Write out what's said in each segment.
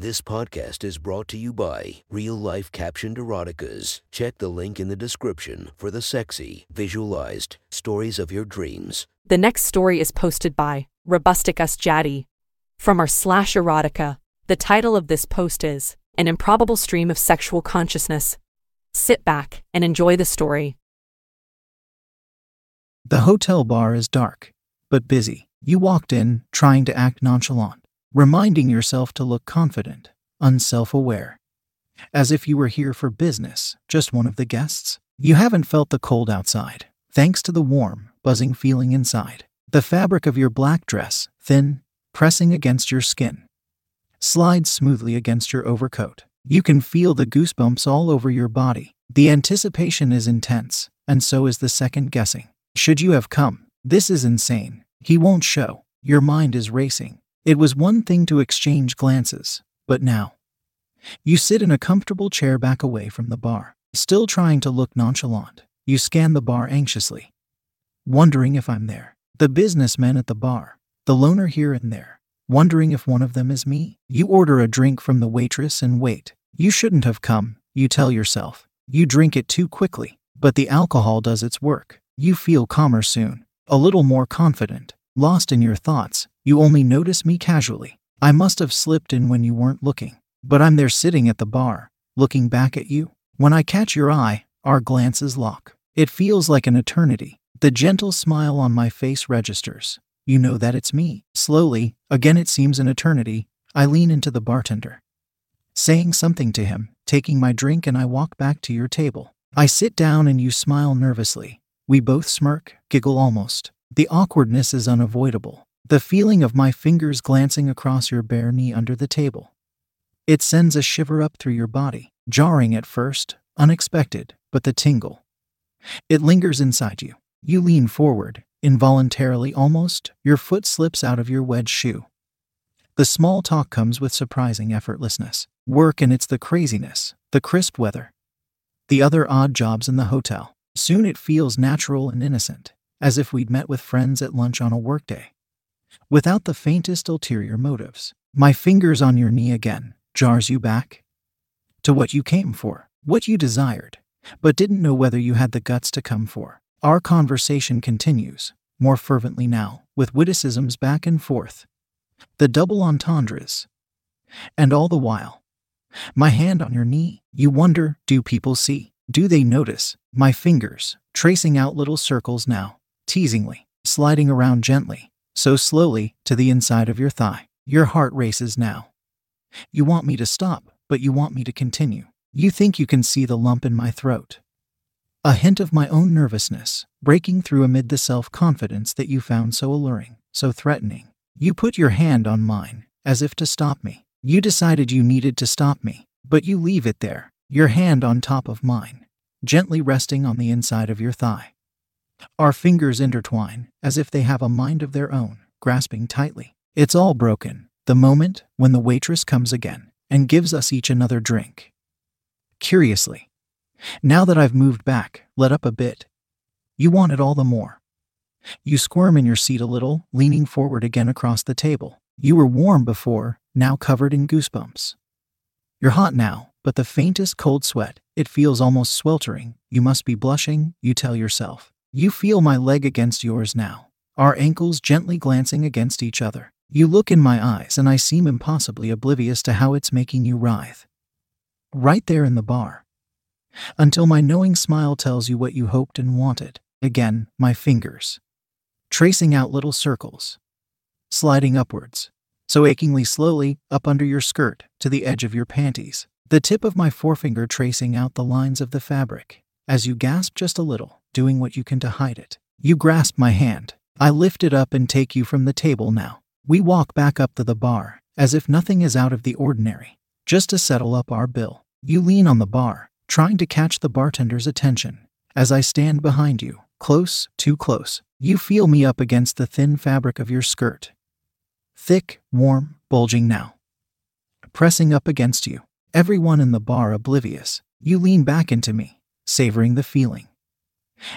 This podcast is brought to you by Real Life Captioned Eroticas. Check the link in the description for the sexy, visualized stories of your dreams. The next story is posted by Robusticus Jaddy. From our slash erotica, the title of this post is An Improbable Stream of Sexual Consciousness. Sit back and enjoy the story. The hotel bar is dark, but busy. You walked in, trying to act nonchalant, reminding yourself to look confident, unself aware. As if you were here for business, just one of the guests. You haven't felt the cold outside, thanks to the warm, buzzing feeling inside. The fabric of your black dress, thin, pressing against your skin, slides smoothly against your overcoat. You can feel the goosebumps all over your body. The anticipation is intense, and so is the second guessing. Should you have come? This is insane. He won't show. Your mind is racing. It was one thing to exchange glances, but now. You sit in a comfortable chair back away from the bar, still trying to look nonchalant. You scan the bar anxiously, wondering if I'm there. The businessmen at the bar, the loner here and there, wondering if one of them is me. You order a drink from the waitress and wait. You shouldn't have come, you tell yourself. You drink it too quickly, but the alcohol does its work. You feel calmer soon, a little more confident. Lost in your thoughts, you only notice me casually. I must have slipped in when you weren't looking, but I'm there sitting at the bar, looking back at you. When I catch your eye, our glances lock. It feels like an eternity. The gentle smile on my face registers. You know that it's me. Slowly, again it seems an eternity, I lean into the bartender. Saying something to him, taking my drink, and I walk back to your table. I sit down and you smile nervously. We both smirk, giggle almost. The awkwardness is unavoidable. The feeling of my fingers glancing across your bare knee under the table. It sends a shiver up through your body, jarring at first, unexpected, but the tingle. It lingers inside you. You lean forward, involuntarily almost, your foot slips out of your wedge shoe. The small talk comes with surprising effortlessness. Work and it's the craziness, the crisp weather, the other odd jobs in the hotel. Soon it feels natural and innocent, as if we'd met with friends at lunch on a workday. Without the faintest ulterior motives. My fingers on your knee again jars you back to what you came for, what you desired, but didn't know whether you had the guts to come for. Our conversation continues, more fervently now, with witticisms back and forth, the double entendres. And all the while, my hand on your knee, you wonder do people see? Do they notice? My fingers, tracing out little circles now, teasingly, sliding around gently, so slowly, to the inside of your thigh. Your heart races now. You want me to stop, but you want me to continue. You think you can see the lump in my throat. A hint of my own nervousness, breaking through amid the self confidence that you found so alluring, so threatening. You put your hand on mine, as if to stop me. You decided you needed to stop me, but you leave it there, your hand on top of mine, gently resting on the inside of your thigh. Our fingers intertwine, as if they have a mind of their own, grasping tightly. It's all broken, the moment when the waitress comes again and gives us each another drink. Curiously, now that I've moved back, let up a bit, you want it all the more. You squirm in your seat a little, leaning forward again across the table. You were warm before, now covered in goosebumps. You're hot now, but the faintest cold sweat, it feels almost sweltering. You must be blushing, you tell yourself. You feel my leg against yours now, our ankles gently glancing against each other. You look in my eyes and I seem impossibly oblivious to how it's making you writhe. Right there in the bar. Until my knowing smile tells you what you hoped and wanted. Again, my fingers. Tracing out little circles. Sliding upwards. So achingly slowly, up under your skirt, to the edge of your panties. The tip of my forefinger tracing out the lines of the fabric. As you gasp just a little, doing what you can to hide it. You grasp my hand. I lift it up and take you from the table now. We walk back up to the bar, as if nothing is out of the ordinary, just to settle up our bill. You lean on the bar, trying to catch the bartender's attention. As I stand behind you, close, too close, you feel me up against the thin fabric of your skirt. Thick, warm, bulging now. Pressing up against you, everyone in the bar oblivious. You lean back into me, savoring the feeling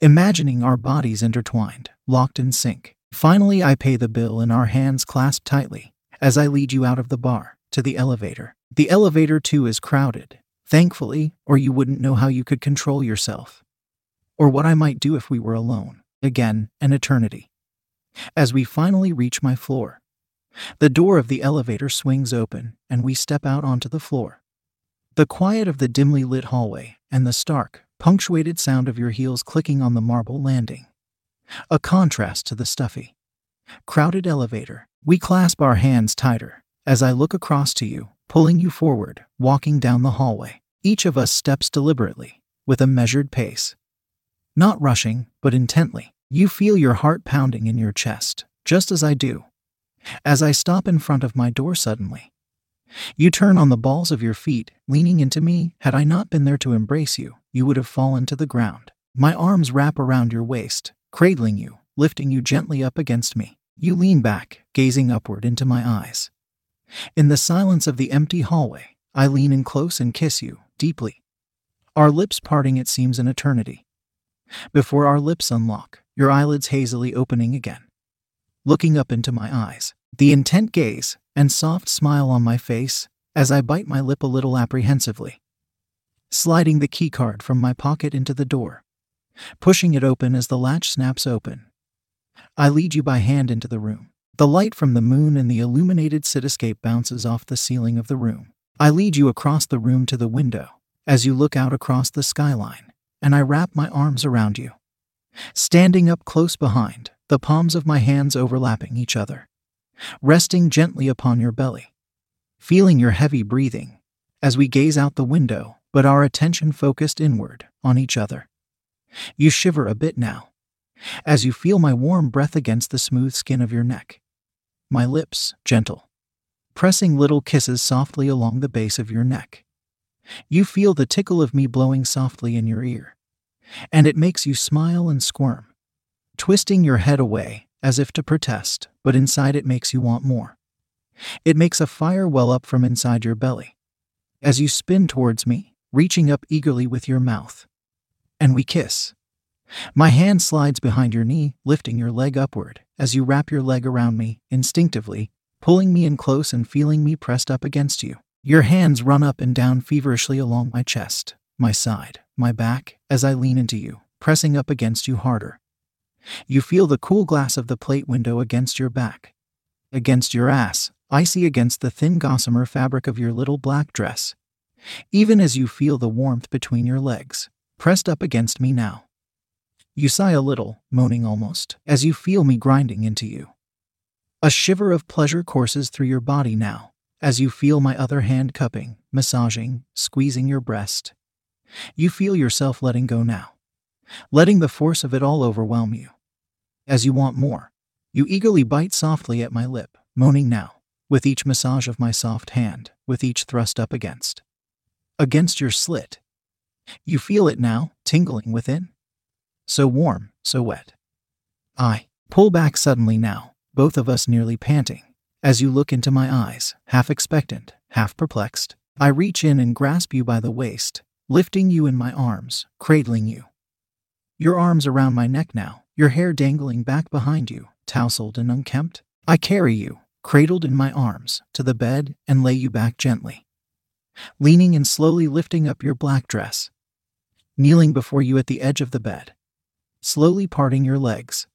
imagining our bodies intertwined, locked in sync. Finally, I pay the bill and our hands clasp tightly as I lead you out of the bar to the elevator. The elevator, too, is crowded, thankfully, or you wouldn't know how you could control yourself. Or what I might do if we were alone, again, an eternity. As we finally reach my floor, the door of the elevator swings open and we step out onto the floor. The quiet of the dimly lit hallway and the stark, punctuated sound of your heels clicking on the marble landing. A contrast to the stuffy, crowded elevator. We clasp our hands tighter as I look across to you, pulling you forward, walking down the hallway. Each of us steps deliberately, with a measured pace. Not rushing, but intently. You feel your heart pounding in your chest, just as I do. As I stop in front of my door suddenly, you turn on the balls of your feet, leaning into me. Had I not been there to embrace you, you would have fallen to the ground. My arms wrap around your waist, cradling you, lifting you gently up against me. You lean back, gazing upward into my eyes. In the silence of the empty hallway, I lean in close and kiss you, deeply. Our lips parting, it seems an eternity. Before our lips unlock, your eyelids hazily opening again. Looking up into my eyes, the intent gaze and soft smile on my face as I bite my lip a little apprehensively. Sliding the keycard from my pocket into the door, pushing it open as the latch snaps open. I lead you by hand into the room. The light from the moon and the illuminated cityscape bounces off the ceiling of the room. I lead you across the room to the window as you look out across the skyline, and I wrap my arms around you. Standing up close behind, the palms of my hands overlapping each other, resting gently upon your belly, feeling your heavy breathing as we gaze out the window, but our attention focused inward on each other. You shiver a bit now as you feel my warm breath against the smooth skin of your neck. My lips, gentle, pressing little kisses softly along the base of your neck. You feel the tickle of me blowing softly in your ear, and it makes you smile and squirm, twisting your head away as if to protest, but inside it makes you want more. It makes a fire well up from inside your belly as you spin towards me, reaching up eagerly with your mouth. And we kiss. My hand slides behind your knee, lifting your leg upward as you wrap your leg around me, instinctively, pulling me in close and feeling me pressed up against you. Your hands run up and down feverishly along my chest, my side, my back, as I lean into you, pressing up against you harder. You feel the cool glass of the plate window against your back, against your ass, icy against the thin gossamer fabric of your little black dress, even as you feel the warmth between your legs, pressed up against me now. You sigh a little, moaning almost, as you feel me grinding into you. A shiver of pleasure courses through your body now, as you feel my other hand cupping, massaging, squeezing your breast. You feel yourself letting go now, letting the force of it all overwhelm you. As you want more, you eagerly bite softly at my lip, moaning now, with each massage of my soft hand, with each thrust up against. Against your slit. You feel it now, tingling within? So warm, so wet. I pull back suddenly now, both of us nearly panting. As you look into my eyes, half expectant, half perplexed, I reach in and grasp you by the waist, lifting you in my arms, cradling you. Your arms around my neck now, your hair dangling back behind you, tousled and unkempt. I carry you, cradled in my arms, to the bed and lay you back gently. Leaning and slowly lifting up your black dress. Kneeling before you at the edge of the bed, slowly parting your legs.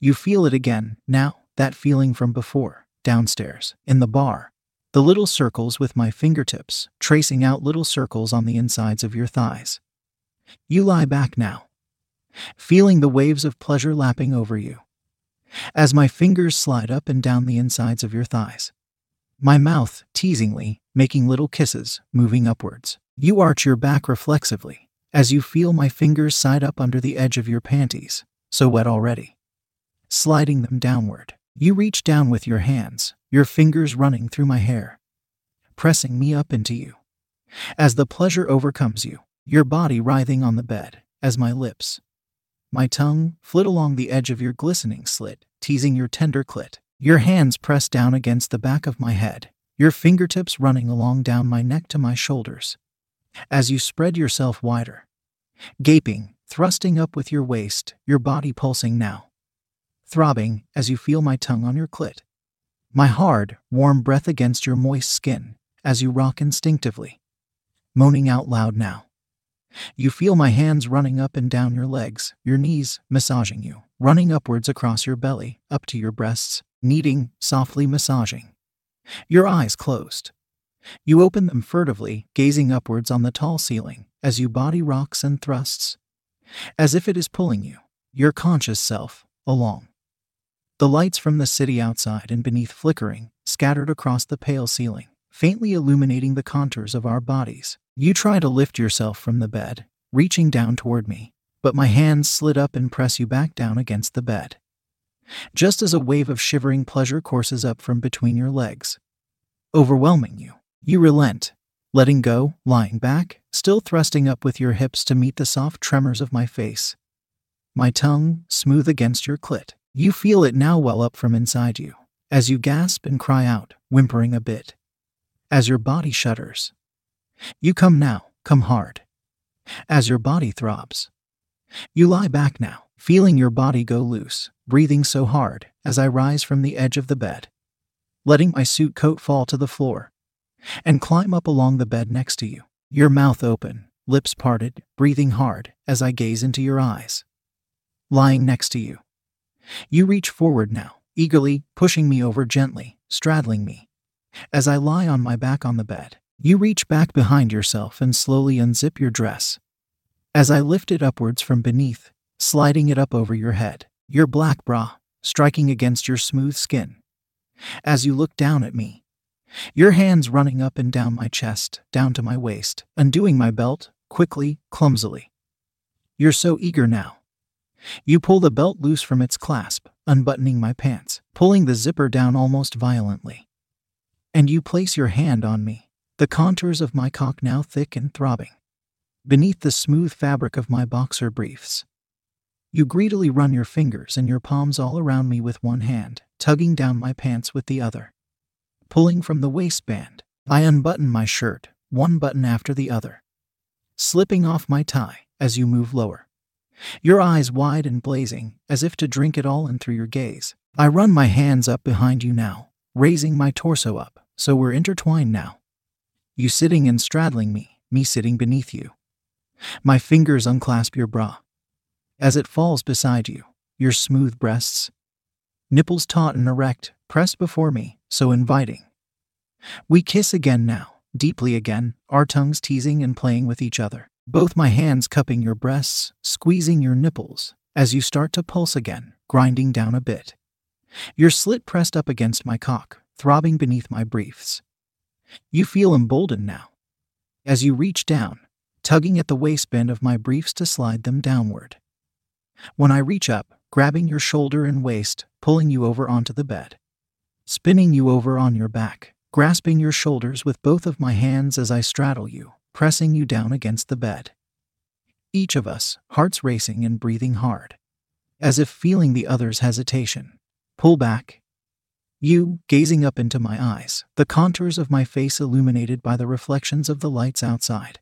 You feel it again, now, that feeling from before, downstairs, in the bar. The little circles with my fingertips, tracing out little circles on the insides of your thighs. You lie back now, feeling the waves of pleasure lapping over you. As my fingers slide up and down the insides of your thighs. My mouth, teasingly, making little kisses, moving upwards. You arch your back reflexively, as you feel my fingers side up under the edge of your panties, so wet already. Sliding them downward, you reach down with your hands, your fingers running through my hair, pressing me up into you. As the pleasure overcomes you, your body writhing on the bed, as my lips, my tongue, flit along the edge of your glistening slit, teasing your tender clit. Your hands press down against the back of my head, your fingertips running along down my neck to my shoulders, as you spread yourself wider, gaping, thrusting up with your waist, your body pulsing now, throbbing as you feel my tongue on your clit, my hard, warm breath against your moist skin, as you rock instinctively, moaning out loud now. You feel my hands running up and down your legs, your knees massaging you, running upwards across your belly, up to your breasts, kneading, softly massaging. Your eyes closed. You open them furtively, gazing upwards on the tall ceiling as you body rocks and thrusts, as if it is pulling you, your conscious self, along. The lights from the city outside and beneath flickering, scattered across the pale ceiling, faintly illuminating the contours of our bodies. You try to lift yourself from the bed, reaching down toward me, but my hands slid up and press you back down against the bed. Just as a wave of shivering pleasure courses up from between your legs, overwhelming you, you relent, letting go, lying back, still thrusting up with your hips to meet the soft tremors of my face. My tongue, smooth against your clit. You feel it now well up from inside you, as you gasp and cry out, whimpering a bit. As your body shudders. You come now, come hard. As your body throbs. You lie back now, feeling your body go loose, breathing so hard as I rise from the edge of the bed, letting my suit coat fall to the floor, and climb up along the bed next to you, your mouth open, lips parted, breathing hard as I gaze into your eyes. Lying next to you. You reach forward now, eagerly, pushing me over gently, straddling me. As I lie on my back on the bed, you reach back behind yourself and slowly unzip your dress. As I lift it upwards from beneath, sliding it up over your head, your black bra, striking against your smooth skin. As you look down at me, your hands running up and down my chest, down to my waist, undoing my belt, quickly, clumsily. You're so eager now. You pull the belt loose from its clasp, unbuttoning my pants, pulling the zipper down almost violently. And you place your hand on me, the contours of my cock now thick and throbbing, beneath the smooth fabric of my boxer briefs. You greedily run your fingers and your palms all around me with one hand, tugging down my pants with the other. Pulling from the waistband, I unbutton my shirt, one button after the other, slipping off my tie as you move lower. Your eyes wide and blazing, as if to drink it all in through your gaze. I run my hands up behind you now, raising my torso up, so we're intertwined now. You sitting and straddling me, me sitting beneath you. My fingers unclasp your bra. As it falls beside you, your smooth breasts, nipples taut and erect, pressed before me, so inviting. We kiss again now, deeply again, our tongues teasing and playing with each other, both my hands cupping your breasts, squeezing your nipples, as you start to pulse again, grinding down a bit. Your slit pressed up against my cock, throbbing beneath my briefs. You feel emboldened now. As you reach down, tugging at the waistband of my briefs to slide them downward. When I reach up, grabbing your shoulder and waist, pulling you over onto the bed spinning you over on your back, grasping your shoulders with both of my hands as I straddle you, pressing you down against the bed. Each of us, hearts racing and breathing hard, as if feeling the other's hesitation. Pull back. You, gazing up into my eyes, the contours of my face illuminated by the reflections of the lights outside.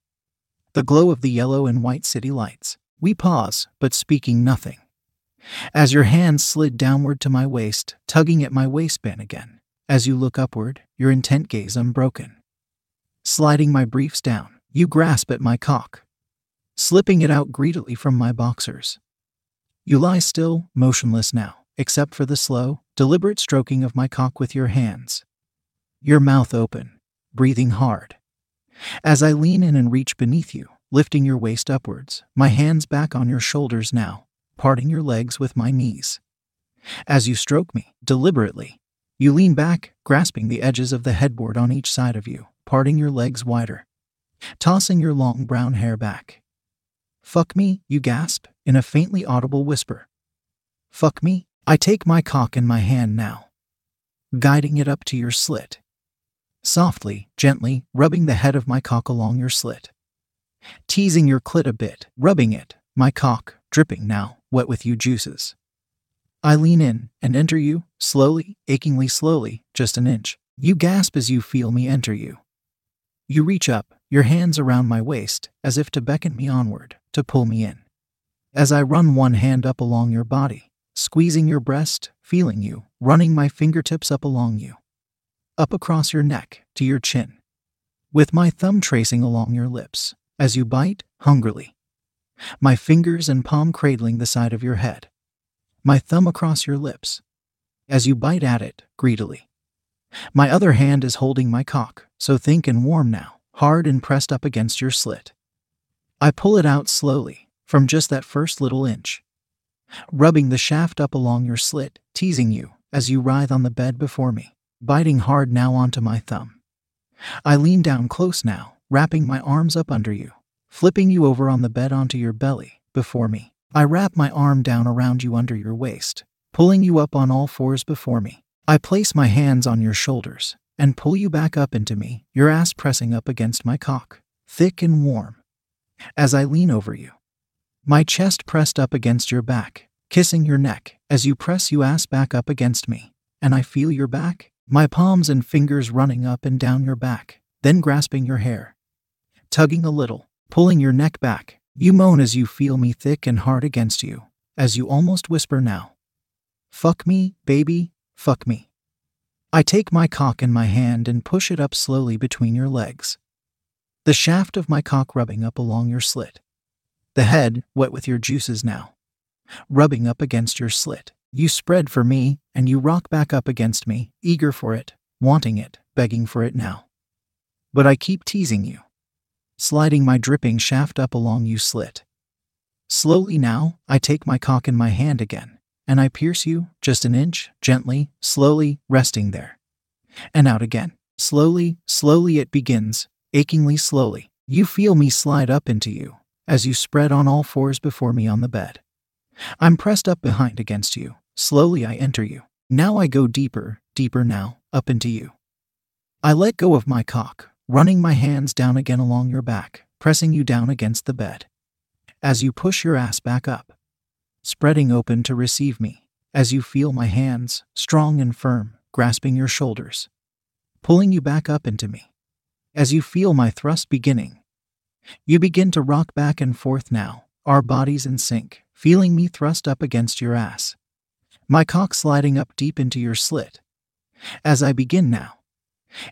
The glow of the yellow and white city lights. We pause, but speaking nothing as your hand slid downward to my waist, tugging at my waistband again. As you look upward, your intent gaze unbroken. Sliding my briefs down, you grasp at my cock, slipping it out greedily from my boxers. You lie still, motionless now, except for the slow, deliberate stroking of my cock with your hands. Your mouth open, breathing hard. As I lean in and reach beneath you, lifting your waist upwards, my hands back on your shoulders now, parting your legs with my knees. As you stroke me, deliberately, you lean back, grasping the edges of the headboard on each side of you, parting your legs wider, tossing your long brown hair back. Fuck me, you gasp, in a faintly audible whisper. Fuck me, I take my cock in my hand now, guiding it up to your slit. Softly, gently, rubbing the head of my cock along your slit. Teasing your clit a bit, rubbing it, my cock, dripping now, wet with you juices. I lean in and enter you, slowly, achingly slowly, just an inch. You gasp as you feel me enter you. You reach up, your hands around my waist, as if to beckon me onward, to pull me in. As I run one hand up along your body, squeezing your breast, feeling you, running my fingertips up along you. Up across your neck, to your chin. with my thumb tracing along your lips as you bite hungrily. My fingers and palm cradling the side of your head. My thumb across your lips as you bite at it greedily. My other hand is holding my cock, so think and warm now, hard and pressed up against your slit. I pull it out slowly, from just that first little inch, rubbing the shaft up along your slit, teasing you as you writhe on the bed before me, biting hard now onto my thumb. I lean down close now, wrapping my arms up under you, flipping you over on the bed onto your belly before me. I wrap my arm down around you under your waist, pulling you up on all fours before me. I place my hands on your shoulders and pull you back up into me, your ass pressing up against my cock, thick and warm. As I lean over you, my chest pressed up against your back, kissing your neck as you press you ass back up against me, and I feel your back, my palms and fingers running up and down your back, then grasping your hair, tugging a little, pulling your neck back. You moan as you feel me thick and hard against you, as you almost whisper now. Fuck me, baby, fuck me. I take my cock in my hand and push it up slowly between your legs. The shaft of my cock rubbing up along your slit. The head, wet with your juices now, rubbing up against your slit. You spread for me, and you rock back up against me, eager for it, wanting it, begging for it now. But I keep teasing you, sliding my dripping shaft up along you slit. Slowly now, I take my cock in my hand again, and I pierce you just an inch, gently, slowly, resting there. And out again. Slowly, slowly it begins, achingly slowly. You feel me slide up into you as you spread on all fours before me on the bed. I'm pressed up behind against you. Slowly I enter you. Now I go deeper, deeper now, up into you. I let go of my cock, running my hands down again along your back, pressing you down against the bed. As you push your ass back up, spreading open to receive me, as you feel my hands, strong and firm, grasping your shoulders, pulling you back up into me. As you feel my thrust beginning, you begin to rock back and forth now, our bodies in sync, feeling me thrust up against your ass. My cock sliding up deep into your slit. As I begin now.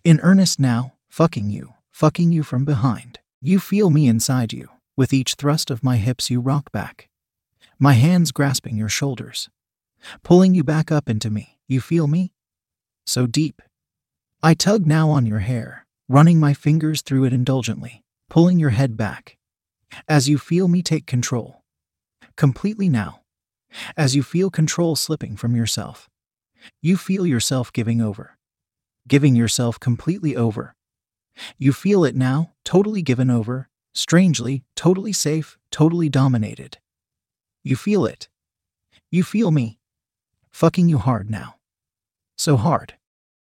In earnest now, fucking you, fucking you from behind. You feel me inside you. With each thrust of my hips, you rock back. My hands grasping your shoulders. Pulling you back up into me. You feel me? So deep. I tug now on your hair, running my fingers through it indulgently, pulling your head back. As you feel me take control, completely now. As you feel control slipping from yourself, you feel yourself giving over, giving yourself completely over. You feel it now, totally given over, strangely, totally safe, totally dominated. You feel it. You feel me. Fucking you hard now. So hard.